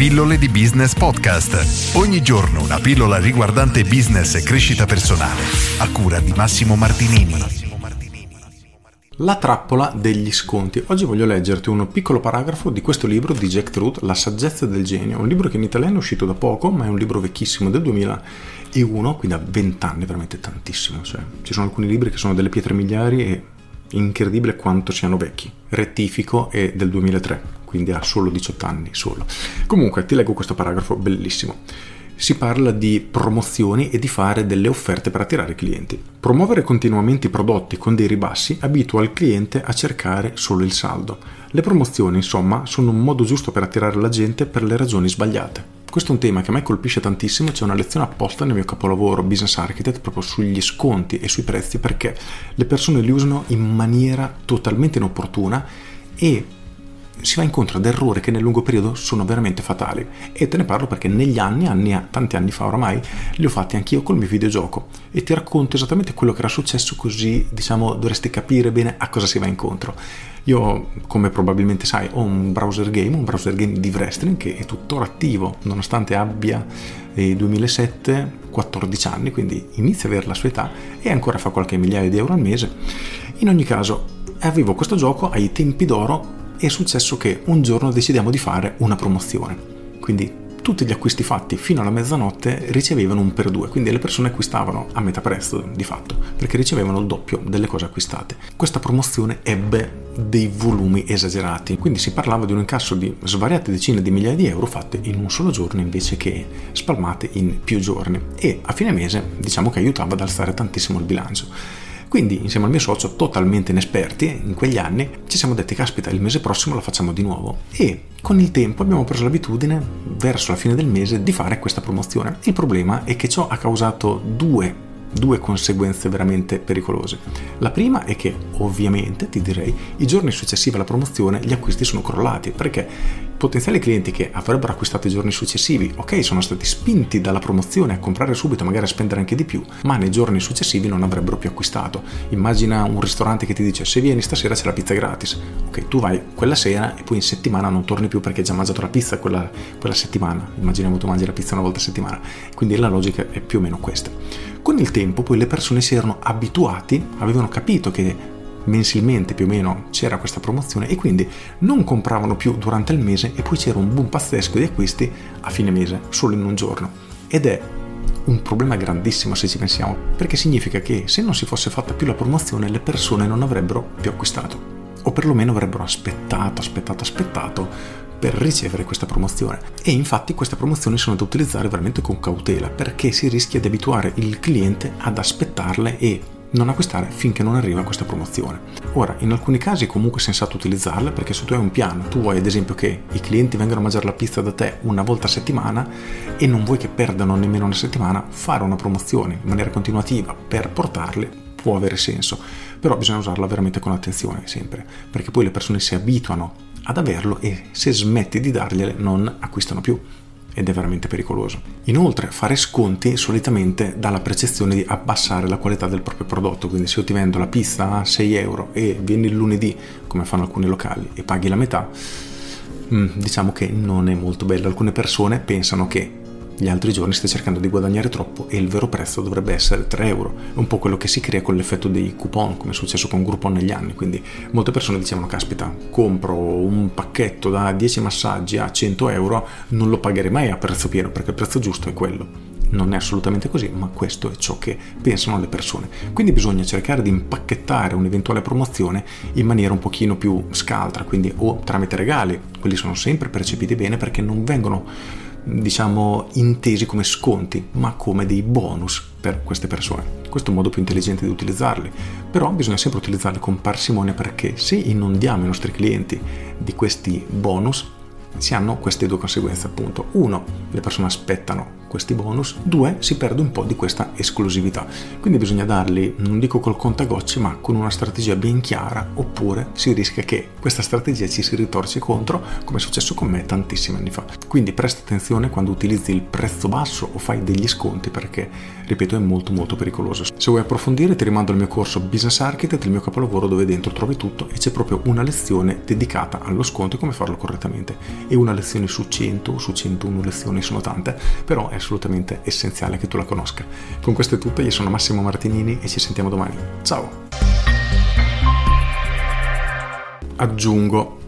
Pillole di Business Podcast. Ogni giorno una pillola riguardante business e crescita personale. A cura di Massimo Martinini. La trappola degli sconti. Oggi voglio leggerti un piccolo paragrafo di questo libro di Jack Truth, La saggezza del genio, un libro che in italiano è uscito da poco, ma è un libro vecchissimo del 2001, quindi da 20 anni, veramente tantissimo. Cioè, ci sono alcuni libri che sono delle pietre miliari e incredibile quanto siano vecchi. Rettifico è del 2003, quindi ha solo 18 anni, solo. Comunque, ti leggo questo paragrafo bellissimo si parla di promozioni e di fare delle offerte per attirare clienti. Promuovere continuamente i prodotti con dei ribassi abitua il cliente a cercare solo il saldo. Le promozioni, insomma, sono un modo giusto per attirare la gente per le ragioni sbagliate. Questo è un tema che a me colpisce tantissimo, c'è una lezione apposta nel mio capolavoro Business Architect proprio sugli sconti e sui prezzi perché le persone li usano in maniera totalmente inopportuna e si va incontro ad errori che nel lungo periodo sono veramente fatali e te ne parlo perché negli anni, anni tanti anni fa oramai, li ho fatti anch'io col mio videogioco e ti racconto esattamente quello che era successo così diciamo dovresti capire bene a cosa si va incontro. Io, come probabilmente sai, ho un browser game, un browser game di wrestling che è tuttora attivo nonostante abbia eh, 2007 14 anni, quindi inizia ad avere la sua età e ancora fa qualche migliaio di euro al mese. In ogni caso, avevo questo gioco ai tempi d'oro è successo che un giorno decidiamo di fare una promozione. Quindi tutti gli acquisti fatti fino alla mezzanotte ricevevano un per due, quindi le persone acquistavano a metà prezzo di fatto, perché ricevevano il doppio delle cose acquistate. Questa promozione ebbe dei volumi esagerati, quindi si parlava di un incasso di svariate decine di migliaia di euro fatte in un solo giorno invece che spalmate in più giorni e a fine mese diciamo che aiutava ad alzare tantissimo il bilancio. Quindi, insieme al mio socio, totalmente inesperti in quegli anni, ci siamo detti, caspita, il mese prossimo la facciamo di nuovo. E con il tempo abbiamo preso l'abitudine, verso la fine del mese, di fare questa promozione. Il problema è che ciò ha causato due due conseguenze veramente pericolose. La prima è che, ovviamente, ti direi, i giorni successivi alla promozione gli acquisti sono crollati, perché potenziali clienti che avrebbero acquistato i giorni successivi, ok, sono stati spinti dalla promozione a comprare subito, magari a spendere anche di più, ma nei giorni successivi non avrebbero più acquistato. Immagina un ristorante che ti dice se vieni stasera c'è la pizza gratis. Ok, tu vai quella sera e poi in settimana non torni più perché hai già mangiato la pizza quella, quella settimana. Immaginiamo tu mangi la pizza una volta a settimana. Quindi la logica è più o meno questa. Con il tempo poi le persone si erano abituati, avevano capito che mensilmente più o meno c'era questa promozione e quindi non compravano più durante il mese e poi c'era un boom pazzesco di acquisti a fine mese, solo in un giorno. Ed è un problema grandissimo se ci pensiamo, perché significa che se non si fosse fatta più la promozione le persone non avrebbero più acquistato o perlomeno avrebbero aspettato, aspettato, aspettato per ricevere questa promozione. E infatti queste promozioni sono da utilizzare veramente con cautela perché si rischia di abituare il cliente ad aspettarle e non acquistare finché non arriva questa promozione. Ora, in alcuni casi è comunque sensato utilizzarle perché se tu hai un piano, tu vuoi ad esempio che i clienti vengano a mangiare la pizza da te una volta a settimana e non vuoi che perdano nemmeno una settimana, fare una promozione in maniera continuativa per portarli può avere senso, però bisogna usarla veramente con attenzione sempre, perché poi le persone si abituano ad averlo e se smetti di dargliele non acquistano più ed è veramente pericoloso. Inoltre fare sconti solitamente dà la percezione di abbassare la qualità del proprio prodotto, quindi se io ti vendo la pizza a 6 euro e vieni il lunedì, come fanno alcuni locali, e paghi la metà, mm, diciamo che non è molto bello. Alcune persone pensano che gli altri giorni stai cercando di guadagnare troppo e il vero prezzo dovrebbe essere 3 euro. È un po' quello che si crea con l'effetto dei coupon, come è successo con Groupon negli anni. Quindi molte persone dicevano, caspita, compro un pacchetto da 10 massaggi a 100 euro, non lo pagherei mai a prezzo pieno perché il prezzo giusto è quello non è assolutamente così, ma questo è ciò che pensano le persone. Quindi bisogna cercare di impacchettare un'eventuale promozione in maniera un pochino più scaltra, quindi o tramite regali, quelli sono sempre percepiti bene perché non vengono diciamo intesi come sconti, ma come dei bonus per queste persone. Questo è un modo più intelligente di utilizzarli, però bisogna sempre utilizzarli con parsimonia perché se inondiamo i nostri clienti di questi bonus si hanno queste due conseguenze appunto. Uno, le persone aspettano questi bonus, due, si perde un po' di questa esclusività. Quindi bisogna darli, non dico col contagocci, ma con una strategia ben chiara, oppure si rischia che questa strategia ci si ritorci contro, come è successo con me tantissimi anni fa. Quindi presta attenzione quando utilizzi il prezzo basso o fai degli sconti perché, ripeto, è molto molto pericoloso. Se vuoi approfondire ti rimando al mio corso Business Architect, il mio capolavoro dove dentro trovi tutto e c'è proprio una lezione dedicata allo sconto e come farlo correttamente. E una lezione su 100 o su 101 lezioni sono tante, però è assolutamente essenziale che tu la conosca. Con questo è tutto, io sono Massimo Martinini e ci sentiamo domani. Ciao! Aggiungo,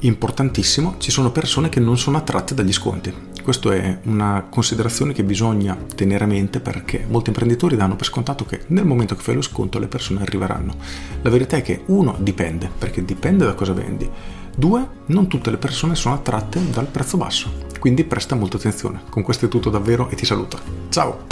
importantissimo, ci sono persone che non sono attratte dagli sconti. Questa è una considerazione che bisogna tenere a mente perché molti imprenditori danno per scontato che nel momento che fai lo sconto le persone arriveranno. La verità è che uno dipende, perché dipende da cosa vendi. Due, non tutte le persone sono attratte dal prezzo basso. Quindi presta molta attenzione. Con questo è tutto davvero e ti saluto. Ciao!